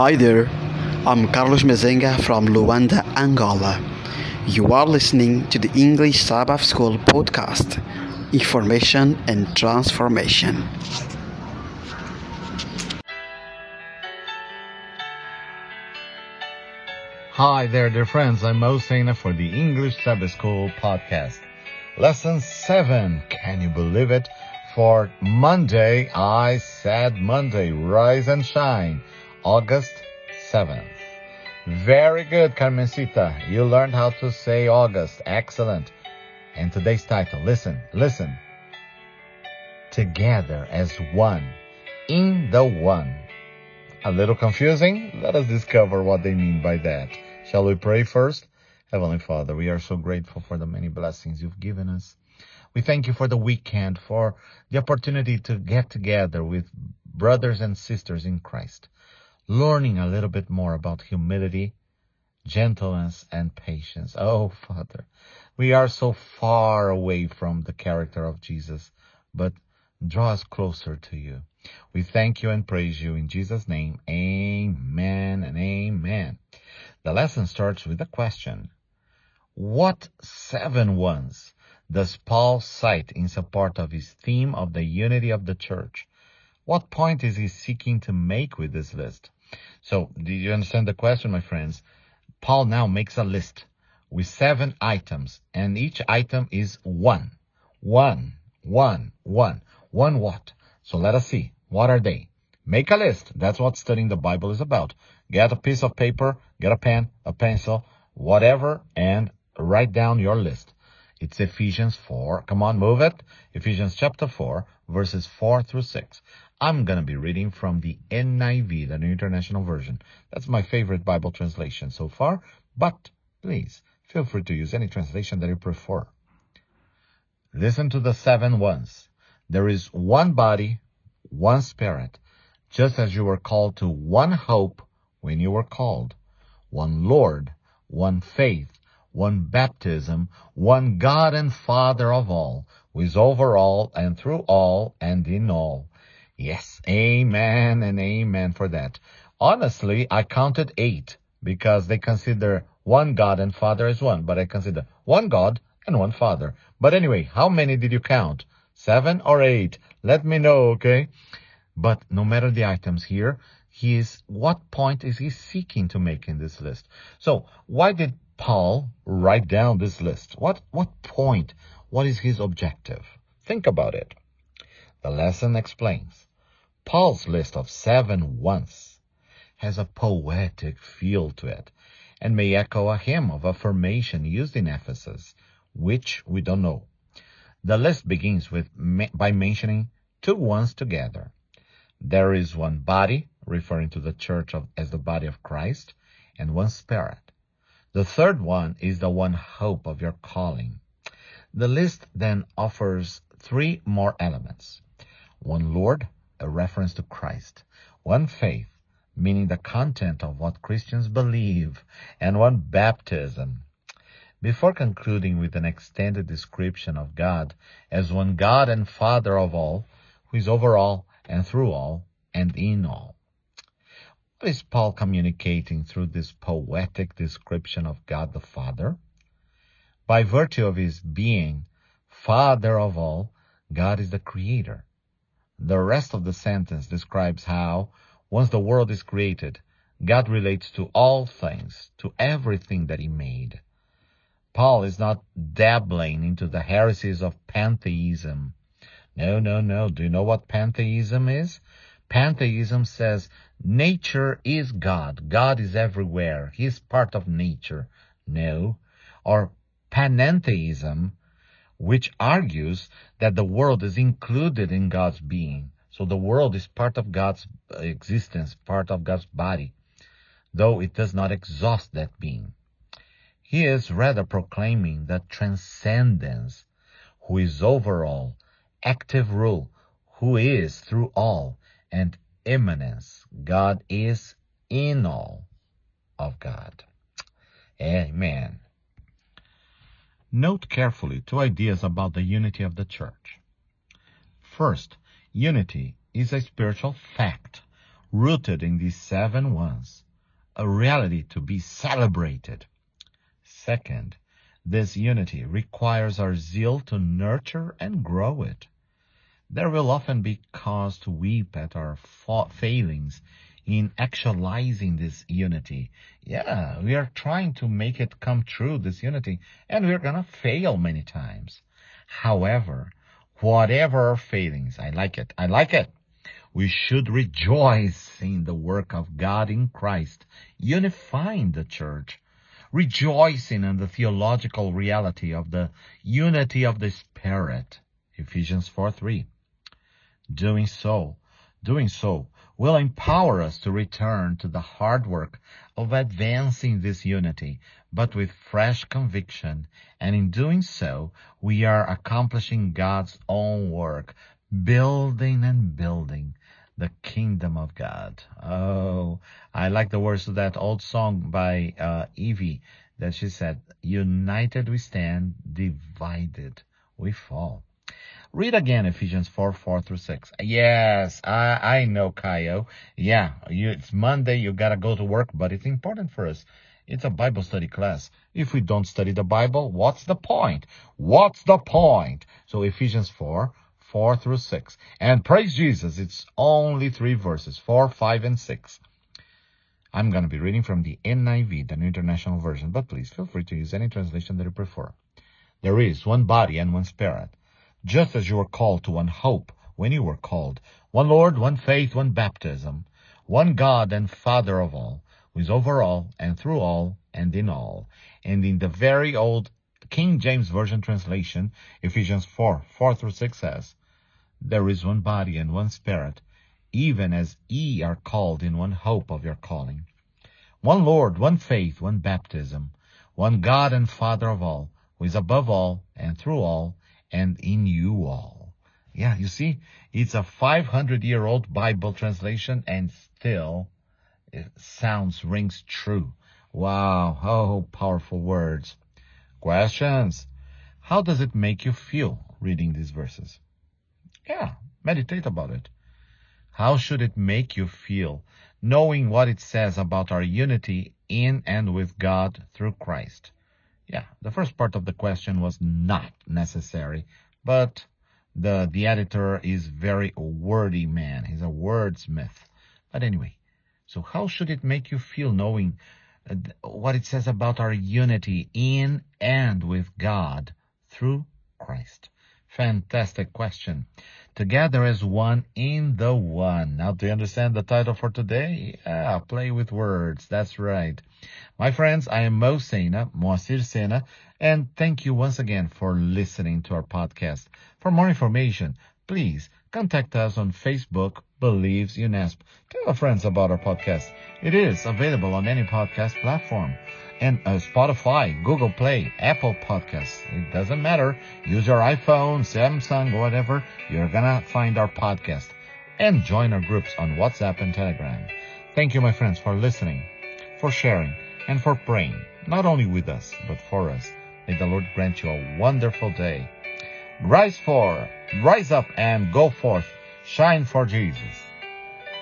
Hi there, I'm Carlos Mezenga from Luanda, Angola. You are listening to the English Sabbath School podcast Information and Transformation. Hi there, dear friends. I'm Mo Sena for the English Sabbath School podcast. Lesson 7. Can you believe it? For Monday, I said Monday, rise and shine. August 7th. Very good, Carmencita. You learned how to say August. Excellent. And today's title, listen, listen. Together as one. In the one. A little confusing? Let us discover what they mean by that. Shall we pray first? Heavenly Father, we are so grateful for the many blessings you've given us. We thank you for the weekend, for the opportunity to get together with brothers and sisters in Christ learning a little bit more about humility, gentleness, and patience. Oh, Father, we are so far away from the character of Jesus, but draw us closer to you. We thank you and praise you in Jesus' name. Amen and amen. The lesson starts with a question. What seven ones does Paul cite in support of his theme of the unity of the church? What point is he seeking to make with this list? So, do you understand the question, my friends? Paul now makes a list with seven items, and each item is one. One, one, one. One what? So let us see. What are they? Make a list. That's what studying the Bible is about. Get a piece of paper, get a pen, a pencil, whatever, and write down your list. It's Ephesians 4. Come on, move it. Ephesians chapter 4, verses 4 through 6. I'm going to be reading from the NIV, the New International Version. That's my favorite Bible translation so far, but please feel free to use any translation that you prefer. Listen to the seven ones. There is one body, one spirit, just as you were called to one hope when you were called, one Lord, one faith, one baptism, one God and Father of all, who is over all and through all and in all. Yes, amen and amen for that. Honestly, I counted eight because they consider one God and Father as one, but I consider one God and one Father. But anyway, how many did you count? Seven or eight? Let me know, okay? But no matter the items here, he is, what point is he seeking to make in this list? So why did Paul write down this list? What, what point? What is his objective? Think about it. The lesson explains. Paul's list of seven once has a poetic feel to it and may echo a hymn of affirmation used in Ephesus, which we don't know. The list begins with by mentioning two ones together. There is one body, referring to the church of, as the body of Christ, and one spirit. The third one is the one hope of your calling. The list then offers three more elements. One Lord, a reference to Christ. One faith, meaning the content of what Christians believe, and one baptism. Before concluding with an extended description of God as one God and Father of all, who is over all and through all and in all. Is Paul communicating through this poetic description of God the Father? By virtue of his being Father of all, God is the Creator. The rest of the sentence describes how, once the world is created, God relates to all things, to everything that He made. Paul is not dabbling into the heresies of pantheism. No, no, no. Do you know what pantheism is? Pantheism says nature is God. God is everywhere. He is part of nature. No. Or panentheism which argues that the world is included in God's being. So the world is part of God's existence, part of God's body, though it does not exhaust that being. He is rather proclaiming that transcendence, who is over all, active rule, who is through all, and immanence. God is in all of God. Amen. Note carefully two ideas about the unity of the church. First, unity is a spiritual fact rooted in these seven ones, a reality to be celebrated. Second, this unity requires our zeal to nurture and grow it. There will often be cause to weep at our failings in actualizing this unity. Yeah, we are trying to make it come true, this unity, and we're gonna fail many times. However, whatever our failings, I like it, I like it. We should rejoice in the work of God in Christ, unifying the church, rejoicing in the theological reality of the unity of the Spirit. Ephesians 4 3. Doing so, doing so will empower us to return to the hard work of advancing this unity, but with fresh conviction. And in doing so, we are accomplishing God's own work, building and building the kingdom of God. Oh, I like the words of that old song by uh, Evie that she said, United we stand, divided we fall. Read again Ephesians 4, 4 through 6. Yes, I, I know, Kaio. Yeah, you, it's Monday, you gotta go to work, but it's important for us. It's a Bible study class. If we don't study the Bible, what's the point? What's the point? So Ephesians 4, 4 through 6. And praise Jesus, it's only three verses, 4, 5, and 6. I'm going to be reading from the NIV, the New International Version, but please feel free to use any translation that you prefer. There is one body and one spirit, just as you were called to one hope when you were called, one Lord, one faith, one baptism, one God and Father of all, who is over all and through all and in all. And in the very old King James Version translation, Ephesians 4, 4 through 6 says, there is one body and one spirit, even as ye are called in one hope of your calling. One Lord, one faith, one baptism, one God and Father of all, who is above all and through all and in you all. Yeah, you see, it's a 500 year old Bible translation and still it sounds, rings true. Wow. Oh, powerful words. Questions. How does it make you feel reading these verses? Yeah, meditate about it. How should it make you feel knowing what it says about our unity in and with God through Christ? Yeah, the first part of the question was not necessary, but the the editor is very wordy man. He's a wordsmith. But anyway, so how should it make you feel knowing uh, what it says about our unity in and with God through Christ? Fantastic question. Together as one in the one. Now, do you understand the title for today? Yeah, play with words. That's right. My friends, I am Mo Sena, Moacir Sena, and thank you once again for listening to our podcast. For more information, please contact us on Facebook, Believes UNESP. Tell your friends about our podcast. It is available on any podcast platform and uh, Spotify, Google Play, Apple Podcasts. It doesn't matter. Use your iPhone, Samsung, whatever. You're gonna find our podcast. And join our groups on WhatsApp and Telegram. Thank you, my friends, for listening, for sharing, and for praying, not only with us, but for us. May the Lord grant you a wonderful day. Rise for, rise up and go forth. Shine for Jesus.